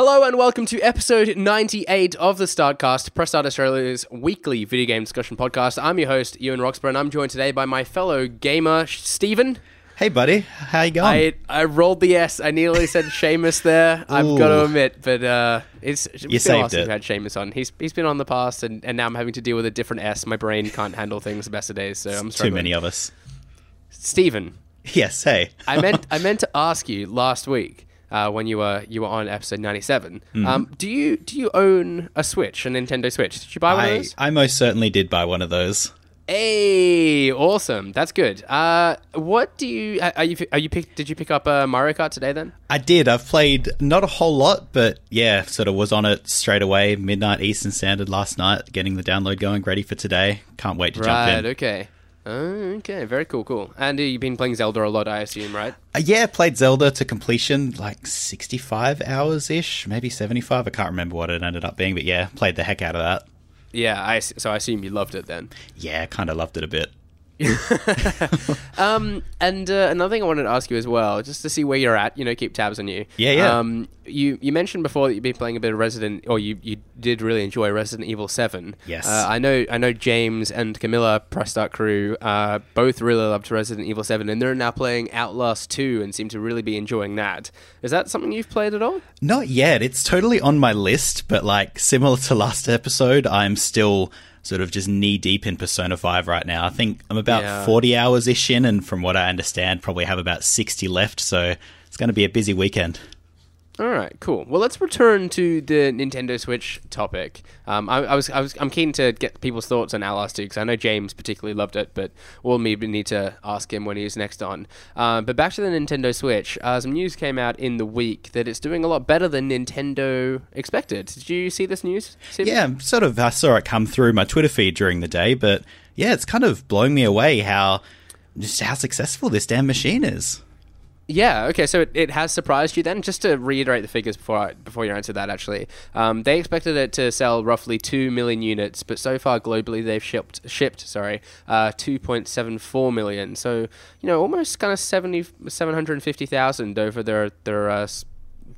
Hello and welcome to episode 98 of the Startcast, Press Start Australia's weekly video game discussion podcast. I'm your host, Ewan Roxburgh, and I'm joined today by my fellow gamer, Steven. Hey, buddy. How you going? I, I rolled the S. I nearly said Seamus there. I've got to admit, but uh, it's, it's been saved since it. we've had Seamus on. He's, he's been on the past, and, and now I'm having to deal with a different S. My brain can't handle things the best of days, so I'm sorry. Too many of us. Steven, Yes, hey. I meant I meant to ask you last week uh, when you were you were on episode ninety Mm-hmm. Um, do you do you own a Switch, a Nintendo Switch? Did you buy one of I, those? I most certainly did buy one of those. Hey, awesome! That's good. Uh, what do you are you are you pick, did you pick up uh, Mario Kart today then? I did. I've played not a whole lot, but yeah, sort of was on it straight away, midnight Eastern Standard last night, getting the download going, ready for today. Can't wait to Right. jump in. Okay. Oh, okay. Very cool. Cool. And uh, you've been playing Zelda a lot, I assume, right? Uh, yeah, played Zelda to completion, like 65 hours ish, maybe 75. I can't remember what it ended up being, but yeah, played the heck out of that. Yeah. I so I assume you loved it then. Yeah, kind of loved it a bit. Um, and uh, another thing I wanted to ask you as well, just to see where you're at, you know, keep tabs on you. Yeah, yeah. Um, you you mentioned before that you've been playing a bit of Resident, or you, you did really enjoy Resident Evil Seven. Yes. Uh, I know I know James and Camilla Press Start Crew uh, both really loved Resident Evil Seven, and they're now playing Outlast Two and seem to really be enjoying that. Is that something you've played at all? Not yet. It's totally on my list, but like similar to last episode, I'm still sort of just knee deep in Persona 5 right now. I think I'm about Yeah. 40 hours ish in, and from what I understand, probably have about 60 left, so it's going to be a busy weekend. All right, cool. Well, let's return to the Nintendo Switch topic. Um, I, I was, I was, I'm keen to get people's thoughts on Outlast 2 because I know James particularly loved it, but we'll maybe need to ask him when he's next on. Um, but back to the Nintendo Switch, uh, some news came out in the week that it's doing a lot better than Nintendo expected. Did you see this news? Steven? Yeah, sort of. I saw it come through my Twitter feed during the day, but yeah, it's kind of blowing me away how just how successful this damn machine is. Yeah. Okay. So it, it has surprised you then. Just to reiterate the figures before I, before you answer that, actually, um, they expected it to sell roughly two million units, but so far globally they've shipped shipped sorry uh, two point seven four million. So you know almost kind of 70, 750,000 over their their uh,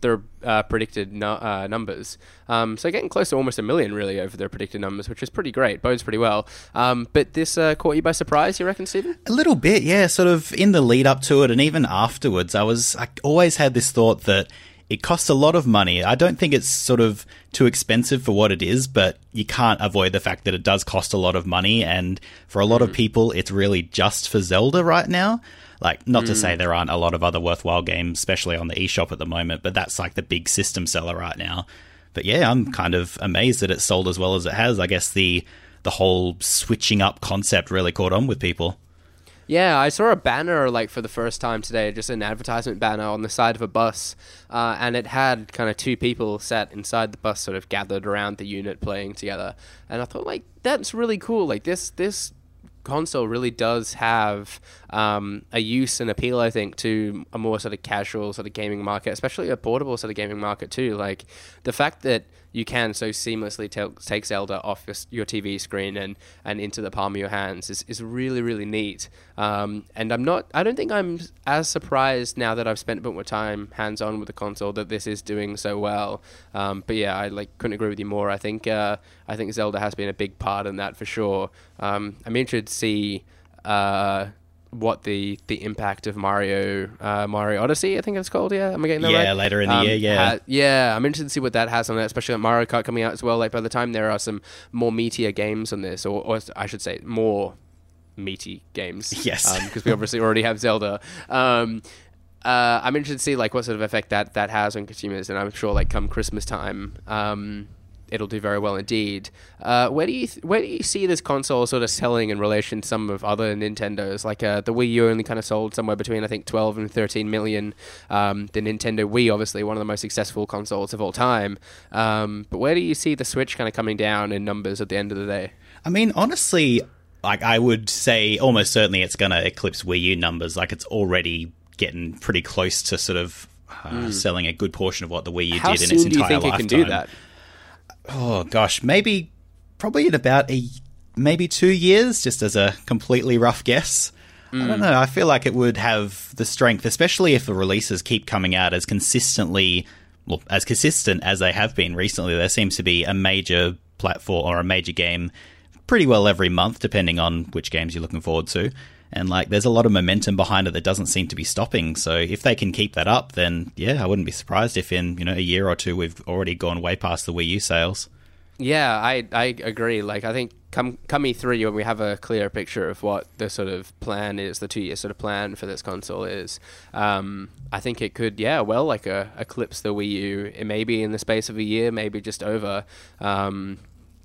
their uh, predicted nu- uh, numbers. Um, so getting close to almost a million really over their predicted numbers, which is pretty great. Bodes pretty well. Um, but this uh, caught you by surprise, you reckon, Steven? A little bit, yeah. Sort of in the lead up to it, and even afterwards, I was I always had this thought that it costs a lot of money. I don't think it's sort of too expensive for what it is, but you can't avoid the fact that it does cost a lot of money, and for a lot of people, it's really just for Zelda right now. Like, not to say there aren't a lot of other worthwhile games, especially on the eShop at the moment, but that's like the big system seller right now. But yeah, I'm kind of amazed that it's sold as well as it has. I guess the the whole switching up concept really caught on with people. Yeah, I saw a banner like for the first time today, just an advertisement banner on the side of a bus, uh, and it had kind of two people sat inside the bus, sort of gathered around the unit playing together. And I thought, like, that's really cool. Like this, this console really does have um, a use and appeal, I think, to a more sort of casual sort of gaming market, especially a portable sort of gaming market too. Like the fact that you can so seamlessly tel- take Zelda off your, your TV screen and, and into the palm of your hands is, is really really neat. Um, and I'm not I don't think I'm as surprised now that I've spent a bit more time hands on with the console that this is doing so well. Um, but yeah, I like couldn't agree with you more. I think uh, I think Zelda has been a big part in that for sure. Um, I'm interested to see. Uh, what the the impact of Mario uh, Mario Odyssey I think it's called yeah am I getting that right Yeah, later in the year, yeah. ha- yeah, I'm interested to see what that has on it, especially like Mario Kart coming out as well. Like by the time there are some more meatier games on this, or, or I should say more meaty games. Yes. because we obviously already have Zelda. Um, uh, I'm interested to see like what sort of effect that that has on consumers, and I'm sure like come Christmas time. Um, It'll do very well indeed. Uh, where do you th- where do you see this console sort of selling in relation to some of other Nintendos? Like uh, the Wii U only kind of sold somewhere between I think 12 and 13 million. Um, the Nintendo Wii, obviously one of the most successful consoles of all time. Um, but where do you see the Switch kind of coming down in numbers at the end of the day? I mean, honestly, like I would say almost certainly it's going to eclipse Wii U numbers. Like it's already getting pretty close to sort of uh, selling a good portion of what the Wii U. How did in soon its do you entire think it lifetime. Can do that? Oh gosh, maybe probably in about a maybe two years, just as a completely rough guess. I Mm. don't know. I feel like it would have the strength, especially if the releases keep coming out as consistently well, as consistent as they have been recently. There seems to be a major platform or a major game pretty well every month, depending on which games you're looking forward to. And like, there's a lot of momentum behind it that doesn't seem to be stopping. So if they can keep that up, then yeah, I wouldn't be surprised if in you know a year or two we've already gone way past the Wii U sales. Yeah, I I agree. Like I think come come E3 when we have a clear picture of what the sort of plan is, the two year sort of plan for this console is. Um, I think it could, yeah, well, like uh, eclipse the Wii U. It may be in the space of a year, maybe just over. Um,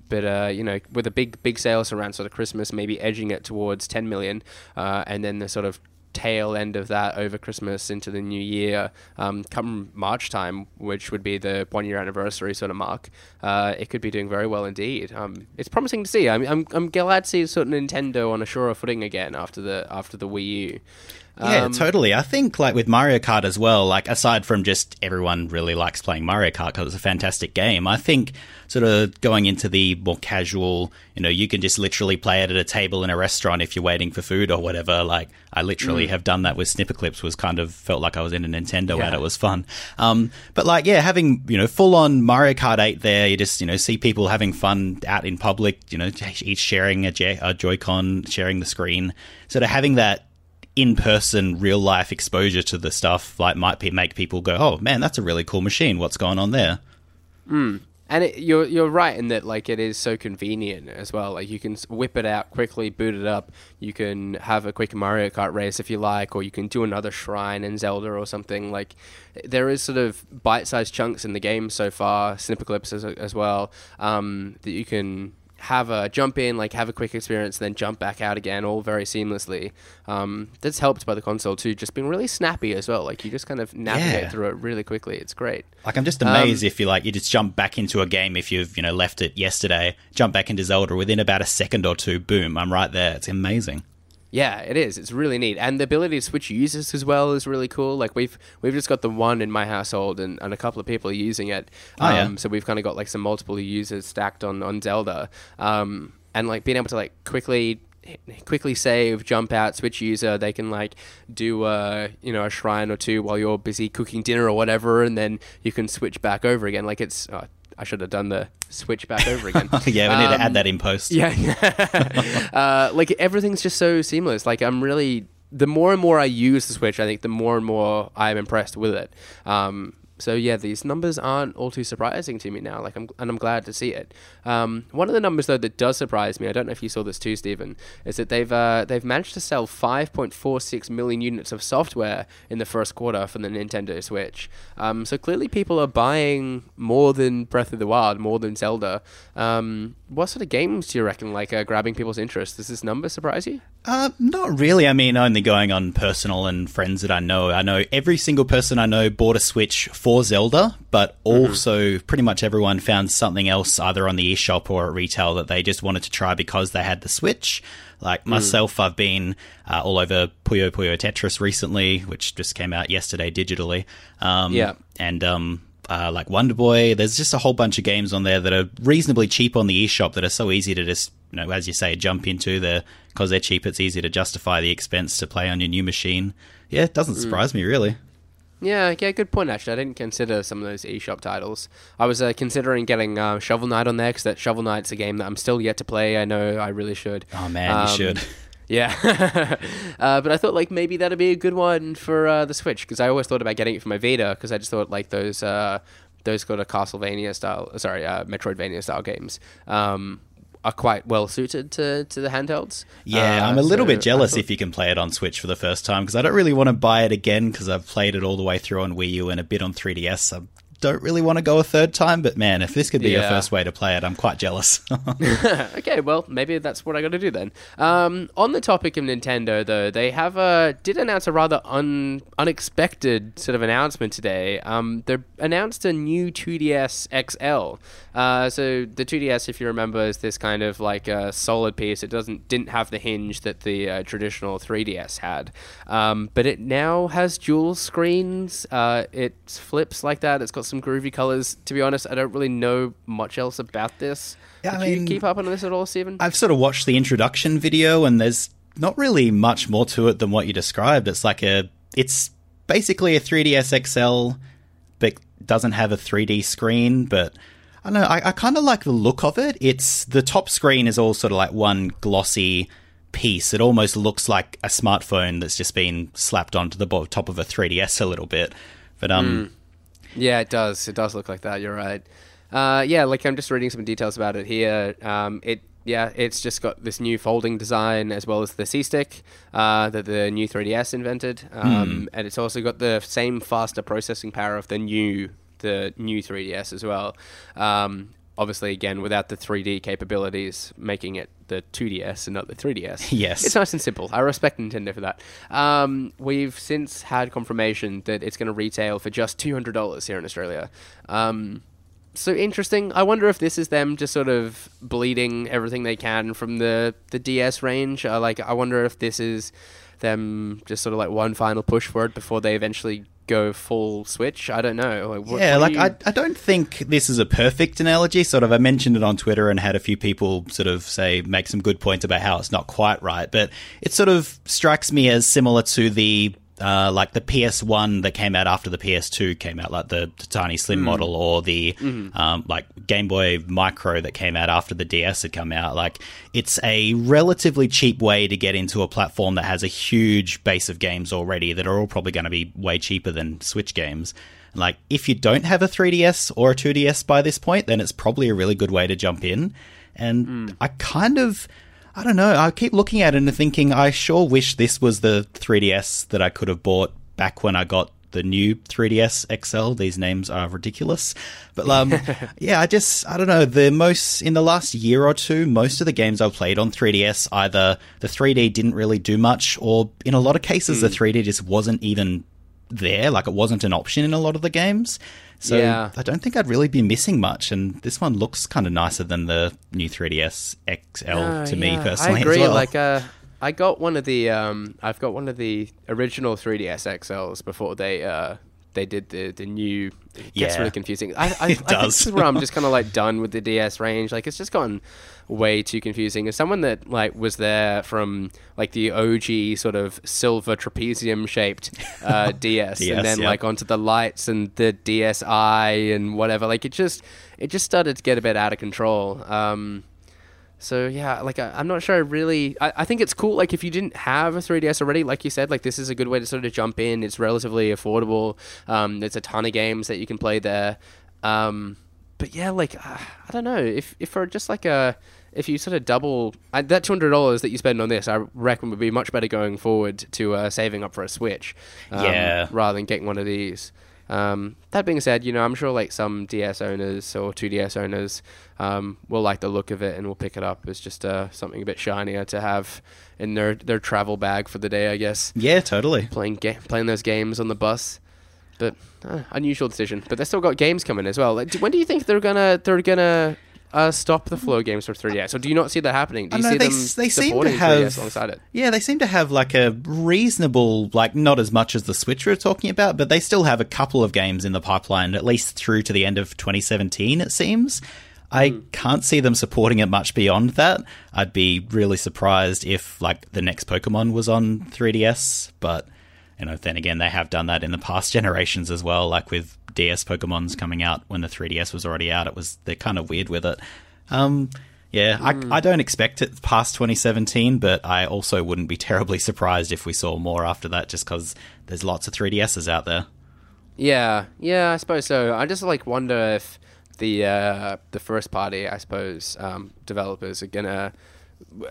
but uh, you know, with a big big sales around sort of Christmas, maybe edging it towards 10 million, uh, and then the sort of tail end of that over Christmas into the new year, um, come March time, which would be the one year anniversary sort of mark, uh, it could be doing very well indeed. Um, it's promising to see. I mean, I'm I'm glad to see sort of Nintendo on a surer footing again after the after the Wii U. Yeah, Um, totally. I think like with Mario Kart as well, like aside from just everyone really likes playing Mario Kart because it's a fantastic game, I think sort of going into the more casual, you know, you can just literally play it at a table in a restaurant if you're waiting for food or whatever. Like I literally have done that with Snipperclips was kind of felt like I was in a Nintendo ad. It was fun. Um, but like, yeah, having, you know, full on Mario Kart 8 there, you just, you know, see people having fun out in public, you know, each sharing a, J- a Joy-Con, sharing the screen. Sort of having that in-person real life exposure to the stuff like might be, make people go oh man that's a really cool machine what's going on there And it, you're you're right in that like it is so convenient as well. Like you can whip it out quickly, boot it up. You can have a quick Mario Kart race if you like, or you can do another shrine in Zelda or something. Like there is sort of bite-sized chunks in the game so far, Snipperclips as, as well, um, that you can have a jump in, like have a quick experience, then jump back out again, all very seamlessly. Um, that's helped by the console too, just being really snappy as well. Like you just kind of navigate Yeah. through it really quickly. It's great. like i'm just amazed if you like you just jump back into a game if you've you know left it yesterday jump back into zelda within about a second or two boom i'm right there it's amazing Yeah, it is. It's really neat, and the ability to switch users as well is really cool. Like we've we've just got the one in my household, and, and a couple of people are using it. Oh, yeah. Um, so we've kind of got like some multiple users stacked on on Zelda, um, and like being able to like quickly quickly save, jump out, switch user. They can like do uh, you know a shrine or two while you're busy cooking dinner or whatever, and then you can switch back over again. Like it's. Oh, I should have done the switch back over again. yeah we need to Um, add that in post yeah, yeah. uh, like everything's just so seamless. Like I'm really the more and more I use the Switch, I think the more and more I'm impressed with it. Um, so yeah, these numbers aren't all too surprising to me now. Like I'm and I'm glad to see it. Um, one of the numbers though that does surprise me, I don't know if you saw this too, Steven, is that they've uh, they've managed to sell 5.46 million units of software in the first quarter for the Nintendo Switch. Um, so clearly people are buying more than Breath of the Wild, more than Zelda. Um, what sort of games do you reckon like uh, grabbing people's interest? Does this number surprise you? Uh, not really. I mean, only going on personal and friends that I know. I know every single person I know bought a Switch for Zelda, but also pretty much everyone found something else either on the eShop or at retail that they just wanted to try because they had the Switch. Like myself, I've been uh, all over Puyo Puyo Tetris recently, which just came out yesterday digitally. Um, Yeah. And um, uh, like Wonder Boy. There's just a whole bunch of games on there that are reasonably cheap on the eShop that are so easy to just, you know, as you say, jump into. The because they're cheap, it's easy to justify the expense to play on your new machine. Yeah, it doesn't surprise me really. Yeah, yeah, good point. Actually, I didn't consider some of those eShop titles. I was uh, considering getting uh, Shovel Knight on there because that Shovel Knight's a game that I'm still yet to play. I know I really should. Oh man, you Um, should. Yeah, uh, but I thought like maybe that'd be a good one for uh, the Switch because I always thought about getting it for my Vita because I just thought like those uh, those kind of Castlevania style, sorry, uh, Metroidvania style games um, are quite well suited to, to the handhelds. Yeah, Uh, I'm a little so bit jealous thought- if you can play it on Switch for the first time because I don't really want to buy it again because I've played it all the way through on Wii U and a bit on 3DS. I don't really want to go a third time, but man, if this could be your first way to play it, I'm quite jealous. okay, well, maybe that's what I got to do then. Um, on the topic of Nintendo, though, they have uh, did announce a rather un- unexpected sort of announcement today. Um, they announced a new 2DS XL. Uh, so the 2DS, if you remember, is this kind of like a solid piece. It doesn't didn't have the hinge that the uh, traditional 3DS had, um, but it now has dual screens. Uh, it flips like that. It's got some groovy colors. To be honest, I don't really know much else about this. Yeah, I Did you mean- keep up on this at all, Steven? I've sort of watched the introduction video, and there's not really much more to it than what you described. It's like a, it's basically a 3DS XL but doesn't have a 3D screen. But I don't know. I, I kind of like the look of it. It's the top screen is all sort of like one glossy piece. It almost looks like a smartphone that's just been slapped onto the bo- top of a 3DS a little bit. But um, Yeah, it does. It does look like that. You're right. Uh, yeah, like I'm just reading some details about it here. Um, it yeah, it's just got this new folding design as well as the C stick uh, that the new 3DS invented, um, and it's also got the same faster processing power of the new the new 3DS as well. Um, obviously, again, without the 3D capabilities, making it the 2DS and not the 3DS. Yes. it's nice and simple. I respect Nintendo for that. Um, we've since had confirmation that it's going to retail for just two hundred dollars here in Australia. Um, so interesting. I wonder if this is them just sort of bleeding everything they can from the the DS range. Uh, like, I wonder if this is them just sort of like one final push for it before they eventually go full Switch. I don't know. Like, what- yeah, what like you- I, I don't think this is a perfect analogy. Sort of, I mentioned it on Twitter and had a few people sort of say make some good points about how it's not quite right, but it sort of strikes me as similar to the uh, like the PS1 that came out after the PS2 came out, like the, the tiny slim model, or the um, like Game Boy Micro that came out after the DS had come out. Like it's a relatively cheap way to get into a platform that has a huge base of games already that are all probably going to be way cheaper than Switch games. Like, if you don't have a 3DS or a 2DS by this point, then it's probably a really good way to jump in. And I kind of, I don't know, I keep looking at it and thinking, I sure wish this was the 3DS that I could have bought back when I got the new 3DS XL. These names are ridiculous. But, um, yeah, I just, I don't know, the most, in the last year or two, most of the games I've played on 3DS, either the 3D didn't really do much, or in a lot of cases, the 3D just wasn't even there. Like it wasn't an option in a lot of the games. So Yeah. I don't think I'd really be missing much. And this one looks kind of nicer than the new 3DS XL Uh, to me personally. I agree. Well. Like, uh, I got one of the um, I've got one of the original 3ds XLs before they uh, they did the the new. It gets Yeah. really confusing. I, I, I It think does. this is where I'm just kind of like done with the DS range. Like, it's just gotten way too confusing. As someone that like was there from like the OG sort of silver trapezium shaped uh, DS, DS, and then yep. like onto the lights and the DSi and whatever. Like, it just it just started to get a bit out of control. Um, so yeah, like I, I'm not sure. I really, I, I think it's cool. Like if you didn't have a 3ds already, like you said, like this is a good way to sort of jump in. It's relatively affordable. Um, there's a ton of games that you can play there. Um, but yeah, like uh, I don't know if if for just like a if you sort of double that two hundred dollars that you spend on this, I reckon would be much better going forward to uh, saving up for a Switch, um, Yeah. rather than getting one of these. Um, that being said, you know, I'm sure like some DS owners or 2DS owners um, will like the look of it and will pick it up as just uh, something a bit shinier to have in their, their travel bag for the day, I guess. yeah, totally. Playing ga- playing those games on the bus, but uh, unusual decision. But they've still got games coming as well. Like, do, when do you think they're gonna they're gonna uh, stop the flow games for 3DS? Or do you not see that happening? Do I you know, see they, them they seem to have 3DS alongside it? Yeah, they seem to have like a reasonable, like not as much as the Switch we're talking about, but they still have a couple of games in the pipeline, at least through to the end of 2017. It seems. I Hmm. can't see them supporting it much beyond that. I'd be really surprised if like the next Pokemon was on 3DS, but you know, then again, they have done that in the past generations as well. Like with DS Pokemon's coming out when the 3DS was already out, it was they're kind of weird with it. Um, yeah, I, I don't expect it past 2017, but I also wouldn't be terribly surprised if we saw more after that, just because there's lots of 3DSs out there. Yeah, yeah, I suppose so. I just like wonder if the uh, the first party, I suppose, um, developers are gonna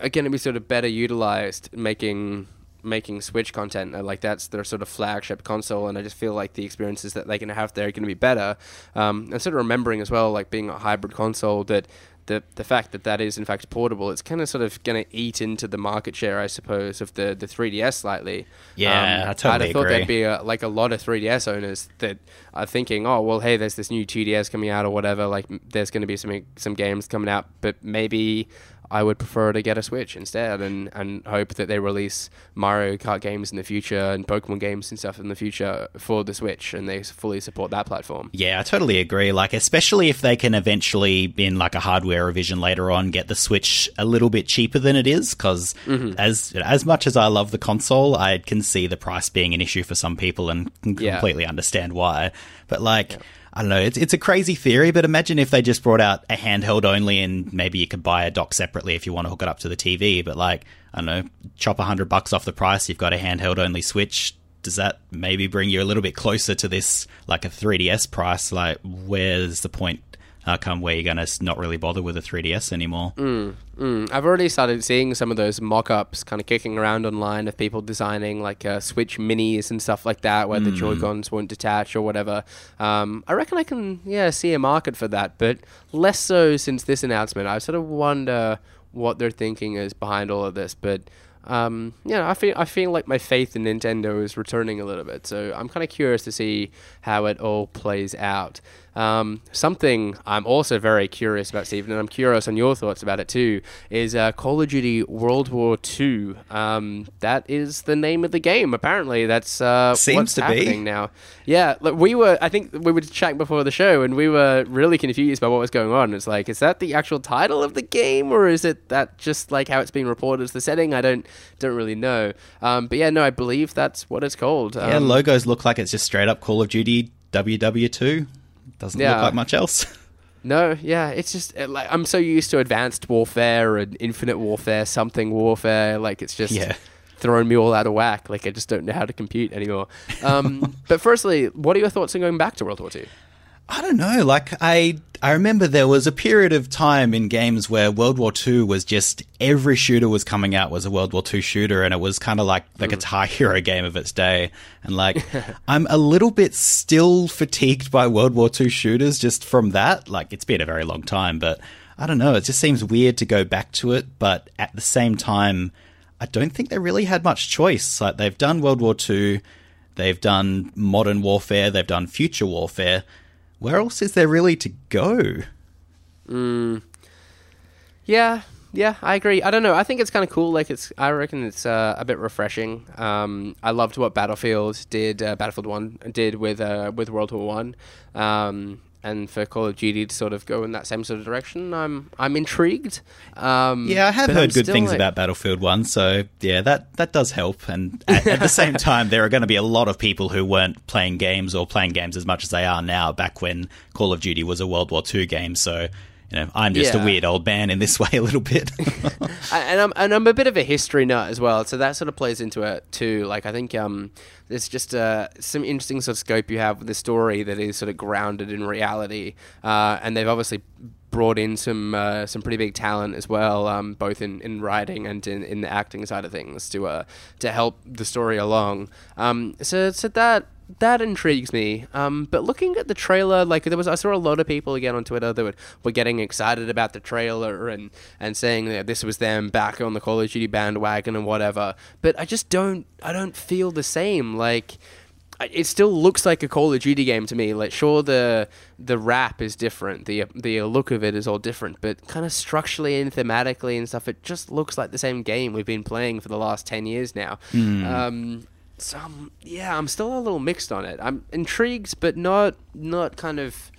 are gonna be sort of better utilized making making Switch content. Uh, Like that's their sort of flagship console, and I just feel like the experiences that they're gonna have there are gonna be better. Um, and sort of remembering as well, like being a hybrid console, that the the fact that that is in fact portable, it's kind of sort of going to eat into the market share, I suppose, of the the 3DS slightly. Yeah, I totally I'd have thought agree. there'd be a, like a lot of 3DS owners that are thinking, oh well, hey, there's this new 2DS coming out or whatever. Like there's going to be some some games coming out, but maybe I would prefer to get a Switch instead, and and hope that they release Mario Kart games in the future and Pokemon games and stuff in the future for the Switch, and they fully support that platform. Yeah, I totally agree. Like, especially if they can eventually, in like a hardware revision later on, get the Switch a little bit cheaper than it is. Because Mm-hmm. as as much as I love the console, I can see the price being an issue for some people, and can Yeah. completely understand why. But like. I don't know. It's it's a crazy theory, but imagine if they just brought out a handheld only, and maybe you could buy a dock separately if you want to hook it up to the TV. But like, I don't know, chop a hundred bucks off the price. You've got a handheld only Switch. Does that maybe bring you a little bit closer to this, like a 3DS price? Like, where's the point? How come where you're going to not really bother with a 3DS anymore? Mm, I've already started seeing some of those mock-ups kind of kicking around online of people designing like uh, Switch minis and stuff like that, where the Joy Cons won't detach or whatever. Um, I reckon I can yeah see a market for that, but less so since this announcement. I sort of wonder what their thinking is behind all of this, but. Um, yeah, I feel I feel like my faith in Nintendo is returning a little bit, so I'm kind of curious to see how it all plays out. Um, something I'm also very curious about, Steven, and I'm curious on your thoughts about it too, is uh, Call of Duty World War II. Um, that is the name of the game. Apparently, that's uh, Seems what's to be. now. Yeah, look, we were. I think we were chatting before the show, and we were really confused by what was going on. It's like, is that the actual title of the game, or is it that just like how it's being reported as the setting? I don't don't really know. Um, but yeah, no, I believe that's what it's called. yeah, Um, logos look like it's just straight up Call of Duty WW2. Doesn't Yeah. look like much else. No, yeah, it's just uh, like I'm so used to advanced warfare and infinite warfare, something warfare. Like it's just Yeah. throwing me all out of whack. Like I just don't know how to compute anymore. Um, but firstly, what are your thoughts on going back to World War Two? I don't know. Like I, I remember there was a period of time in games where World War II was just every shooter was coming out was a World War II shooter, and it was kind of like the hmm. Guitar Hero game of its day. And like, I'm a little bit still fatigued by World War II shooters just from that. Like, it's been a very long time, but I don't know. It just seems weird to go back to it, but at the same time, I don't think they really had much choice. Like, they've done World War II. They've done modern warfare. They've done future warfare. Where else is there really to go? Yeah, yeah, I agree. I don't know. I think it's kind of cool. Like it's, I reckon it's uh, a bit refreshing. Um, I loved what Battlefield did, uh, Battlefield One did with uh, with World War One. Um, and for Call of Duty to sort of go in that same sort of direction, I'm I'm intrigued. Um, Yeah, I have heard I'm good things like- about Battlefield 1, so yeah, that, that does help. And at, at the same time, there are going to be a lot of people who weren't playing games or playing games as much as they are now back when Call of Duty was a World War II game. So, you know, I'm just Yeah. a weird old man in this way a little bit. And I'm and I'm a bit of a history nut as well, so that sort of plays into it too. Like I think um, there's just uh, some interesting sort of scope you have with the story that is sort of grounded in reality, uh, and they've obviously brought in some uh, some pretty big talent as well, um, both in, in writing and in, in the acting side of things to uh, to help the story along. Um, so so that that intrigues me. Um, but looking at the trailer, like there was, I saw a lot of people again on Twitter that were, were getting excited about the trailer and and saying that this was them back on the Call of Duty bandwagon and whatever. But I just don't, I don't feel the same. Like it still looks like a Call of Duty game to me. Like sure the the wrap is different, the the look of it is all different, but kind of structurally and thematically and stuff, it just looks like the same game we've been playing for the last ten years now. Um, so I'm, yeah, I'm still a little mixed on it. I'm intrigued, but not not kind of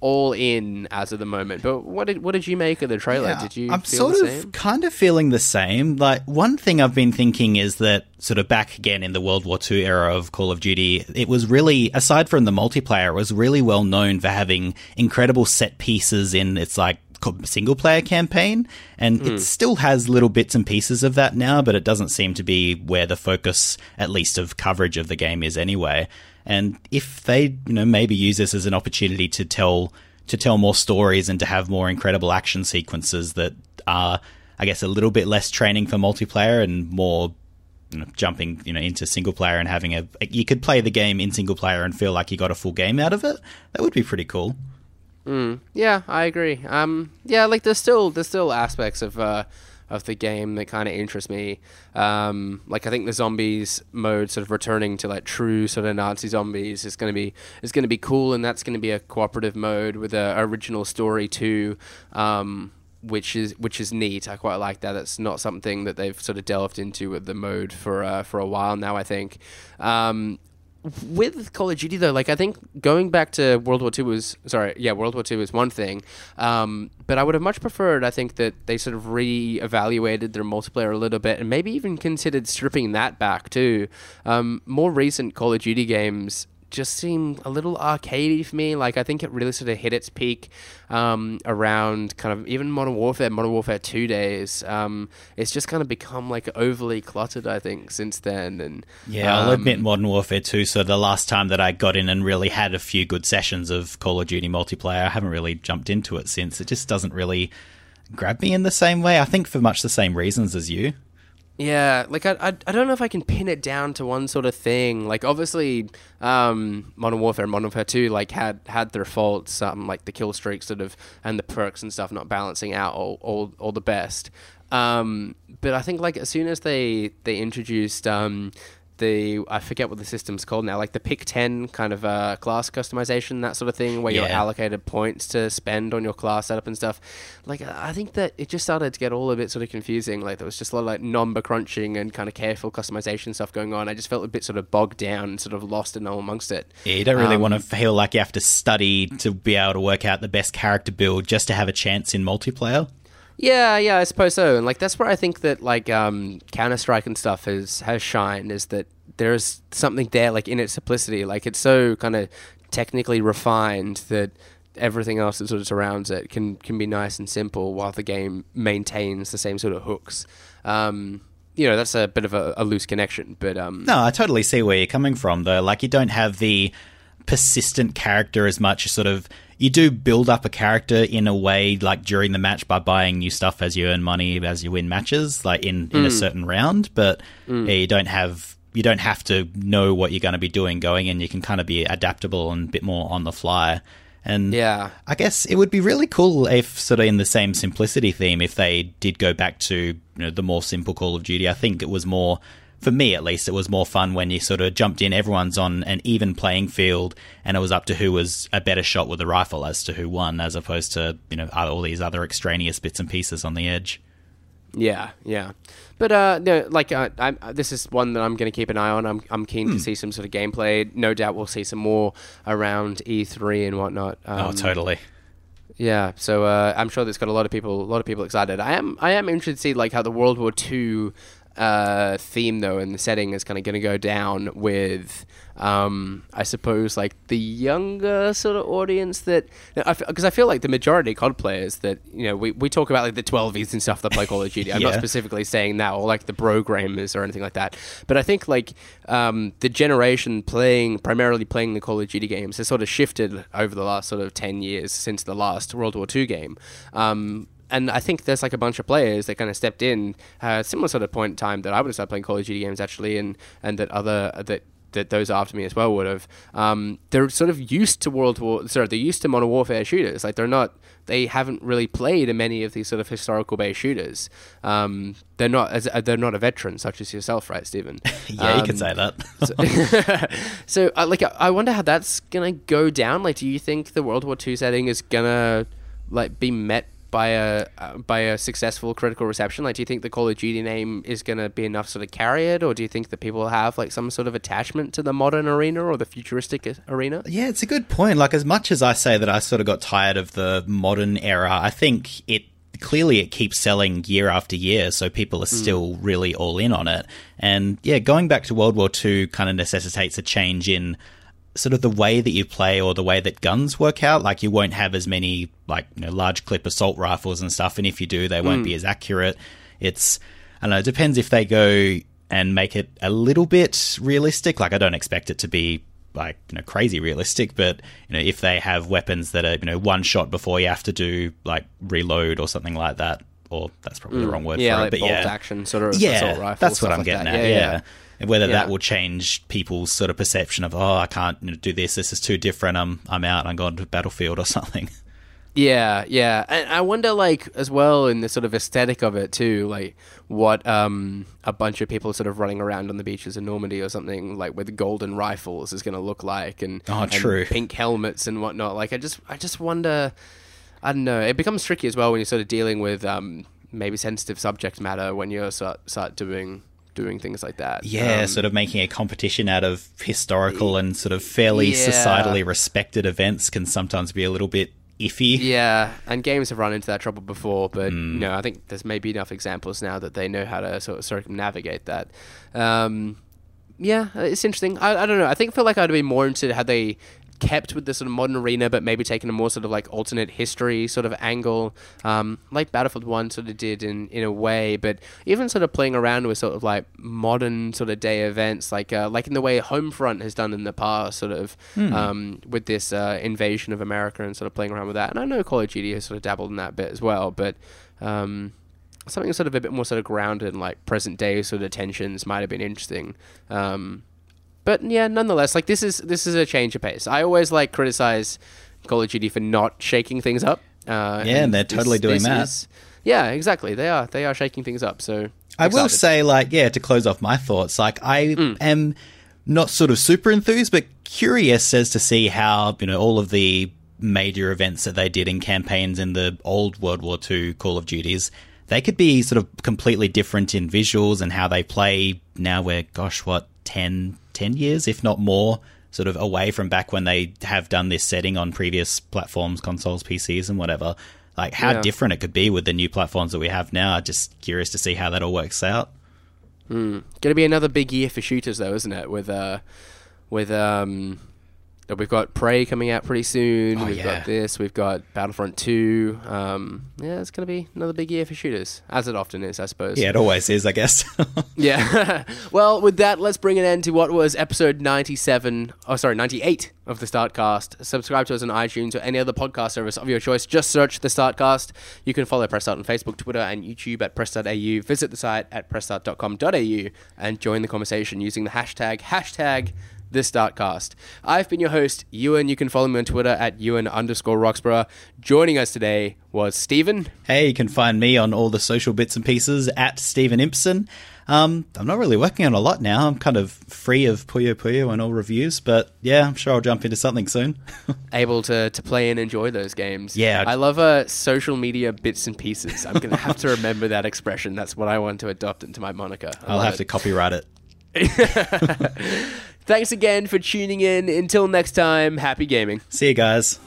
all in as of the moment. But what did what did you make of the trailer? Yeah, did you I'm sort of same? kind of feeling the same. Like one thing I've been thinking is that sort of back again in the World War II era of Call of Duty, it was really aside from the multiplayer, it was really well known for having incredible set pieces in its like co- single player campaign and it hmm. still has little bits and pieces of that now but it doesn't seem to be where the focus at least of coverage of the game is anyway. And if they you know maybe use this as an opportunity to tell to tell more stories and to have more incredible action sequences that are I guess a little bit less training for multiplayer and more you know, jumping you know into single player and having a you could play the game in single player and feel like you got a full game out of it that would be pretty cool Yeah, I agree. Um, yeah, like there's still there's still aspects of uh, of the game that kind of interest me. Um, like I think the zombies mode, sort of returning to like true sort of Nazi zombies, is going to be is going to be cool, and that's going to be a cooperative mode with a original story too. Um, which is which is neat. I quite like that. It's not something that they've sort of delved into with the mode for uh, for a while now. I think. Um, with Call of Duty though, like I think going back to World War Two was sorry, yeah, World War Two was one thing, um, but I would have much preferred. I think that they sort of re-evaluated their multiplayer a little bit, and maybe even considered stripping that back too. Um, more recent Call of Duty games just seemed a little arcadey for me. Like I think it really sort of hit its peak um, around kind of even Modern Warfare, Modern Warfare Two days. Um, it's just kind of become like overly cluttered. I think since then. And yeah, I'll admit um, Modern Warfare Two. So the last time that I got in and really had a few good sessions of Call of Duty multiplayer, I haven't really jumped into it since. It just doesn't really grab me in the same way. I think for much the same reasons as you. Yeah, like I, I, I don't know if I can pin it down to one sort of thing. Like obviously, um, Modern Warfare and Modern Warfare Two like had had their faults, um, like the kill streaks sort of and the perks and stuff not balancing out all all, all the best. Um, but I think like as soon as they they introduced um, the I forget what the system's called now, like the pick ten kind of uh, class customization, that sort of thing, where yeah. you're allocated points to spend on your class setup and stuff. Like I think that it just started to get all a bit sort of confusing. Like there was just a lot of like number crunching and kind of careful customization stuff going on. I just felt a bit sort of bogged down, and sort of lost in all amongst it. Yeah, you don't really um, want to feel like you have to study to be able to work out the best character build just to have a chance in multiplayer. Yeah, yeah, I suppose so. And like that's where I think that like um, Counter Strike and stuff has has shined is that there's something there like in its simplicity. Like it's so kind of technically refined that everything else that sort of surrounds it can can be nice and simple while the game maintains the same sort of hooks. Um, you know, that's a bit of a, a loose connection, but um, no, I totally see where you're coming from though. Like you don't have the persistent character as much. Sort of, you do build up a character in a way, like during the match by buying new stuff as you earn money as you win matches, like in, in mm. a certain round. But mm. yeah, you don't have you don't have to know what you're going to be doing going in. You can kind of be adaptable and a bit more on the fly. And yeah, I guess it would be really cool if, sort of in the same simplicity theme, if they did go back to you know, the more simple Call of Duty. I think it was more for me at least, it was more fun when you sort of jumped in. Everyone's on an even playing field, and it was up to who was a better shot with the rifle as to who won, as opposed to you know all these other extraneous bits and pieces on the edge. Yeah, yeah, but uh, no, like uh, I'm, this is one that I'm going to keep an eye on. I'm I'm keen to hmm. see some sort of gameplay. No doubt we'll see some more around E3 and whatnot. Oh, um, oh, totally. Yeah, so uh, I'm sure there's got a lot of people, a lot of people excited. I am, I am interested to see like how the World War II uh, theme though, and the setting is kind of going to go down with, um, I suppose, like the younger sort of audience that because I, I, feel like the majority of COD players that you know we, we talk about like the 12s and stuff that play Call of Duty. I'm yeah. not specifically saying that or like the programmers or anything like that, but I think like um, the generation playing primarily playing the Call of Duty games has sort of shifted over the last sort of 10 years since the last World War II game. Um, and I think there's like a bunch of players that kind of stepped in uh, similar sort of point in time that I would have started playing Call of Duty games actually, and and that other that that those after me as well would have. Um, they're sort of used to World War, sorry, they're used to Modern Warfare shooters. Like they're not, they haven't really played many of these sort of historical based shooters. Um, they're not, as uh, they're not a veteran such as yourself, right, Steven? yeah, um, you can say that. so, so uh, like, I wonder how that's gonna go down. Like, do you think the World War II setting is gonna like be met by a uh, by a successful critical reception? Like, do you think the Call of Duty name is going to be enough sort of carry it, or do you think that people have like some sort of attachment to the modern arena or the futuristic arena? Yeah, it's a good point. Like, as much as I say that I sort of got tired of the modern era, I think it clearly it keeps selling year after year, so people are hmm. still mm. really all in on it. And yeah, going back to World War II kind of necessitates a change in sort of the way that you play or the way that guns work out. Like you won't have as many like you know large clip assault rifles and stuff, and if you do, they won't mm. be as accurate. It's I don't know. It depends if they go and make it a little bit realistic. Like I don't expect it to be like you know crazy realistic, but you know if they have weapons that are you know one shot before you have to do like reload or something like that, or that's probably mm. the wrong word yeah, for like it. But bolt yeah, action sort of yeah, assault rifle. That's what I'm like getting that. at. Yeah, yeah. And whether yeah. that will change people's sort of perception of oh I can't you know, do this. This is too different. I'm I'm out. I'm going to battlefield or something. Yeah, yeah, and I wonder, like, as well in the sort of aesthetic of it too, like what um, a bunch of people sort of running around on the beaches in Normandy or something, like with golden rifles, is going to look like, and oh, and true, pink helmets and whatnot. Like, I just, I just wonder I don't know. It becomes tricky as well when you're sort of dealing with um, maybe sensitive subject matter when you start start doing doing things like that. Yeah, Um, sort of making a competition out of historical and sort of fairly Yeah. societally respected events can sometimes be a little bit iffy. Yeah, and games have run into that trouble before, but you know, I think there's maybe enough examples now that they know how to sort of circumnavigate that. Um, yeah, it's interesting. I, I don't know. I think I feel like I'd be more interested had they kept with the sort of modern arena, but maybe taken a more sort of like alternate history sort of angle, um, like Battlefield One sort of did in in a way. But even sort of playing around with sort of like modern sort of day events, like uh, like in the way Homefront has done in the past, sort of um, with this uh, invasion of America and sort of playing around with that. And I know Call of Duty has sort of dabbled in that bit as well, but. Um, something sort of a bit more sort of grounded in like present day sort of tensions might have been interesting. Um, but yeah, nonetheless, like this is this is a change of pace. I always like criticize Call of Duty for not shaking things up. Uh, Yeah, and they're totally doing that. is- yeah, exactly. They are. They are shaking things up. So I will say, like, yeah, to close off my thoughts, like, I Mm. am not sort of super enthused, but curious as to see how, you know, all of the major events that they did in campaigns in the old World War II Call of Duties, they could be sort of completely different in visuals and how they play. Now we're, gosh, what, 10, 10 years, if not more, sort of away from back when they have done this setting on previous platforms, consoles, PCs, and whatever. Like, how Yeah. different it could be with the new platforms that we have now. I just curious to see how that all works out. Going to be another big year for shooters, though, isn't it? With uh, with um, we've got Prey coming out pretty soon. Oh, we've yeah. got this. We've got Battlefront Two. Um, yeah, it's going to be another big year for shooters, as it often is, I suppose. Yeah, it always is, I guess. Yeah. well, with that, let's bring an end to what was episode 97, oh, sorry, 98 of the Startcast. Subscribe to us on iTunes or any other podcast service of your choice. Just search the Startcast. You can follow Press Start on Facebook, Twitter, and YouTube at press.au. Visit the site at pressstart.com.au and join the conversation using the hashtag, hashtag the Startcast. I've been your host, Ewan. You can follow me on Twitter at Ewan underscore Roxborough. Joining us today was Steven. hey, you can find me on all the social bits and pieces at Steven Impson. Um, I'm not really working on a lot now. I'm kind of free of Puyo Puyo and all reviews, but yeah, I'm sure I'll jump into something soon. able to, to play and enjoy those games. Yeah. I love uh, social media bits and pieces. I'm going to have to remember that expression. That's what I want to adopt into my moniker. I I'll have it. to copyright it. Thanks again for tuning in. Until next time, happy gaming. See you guys.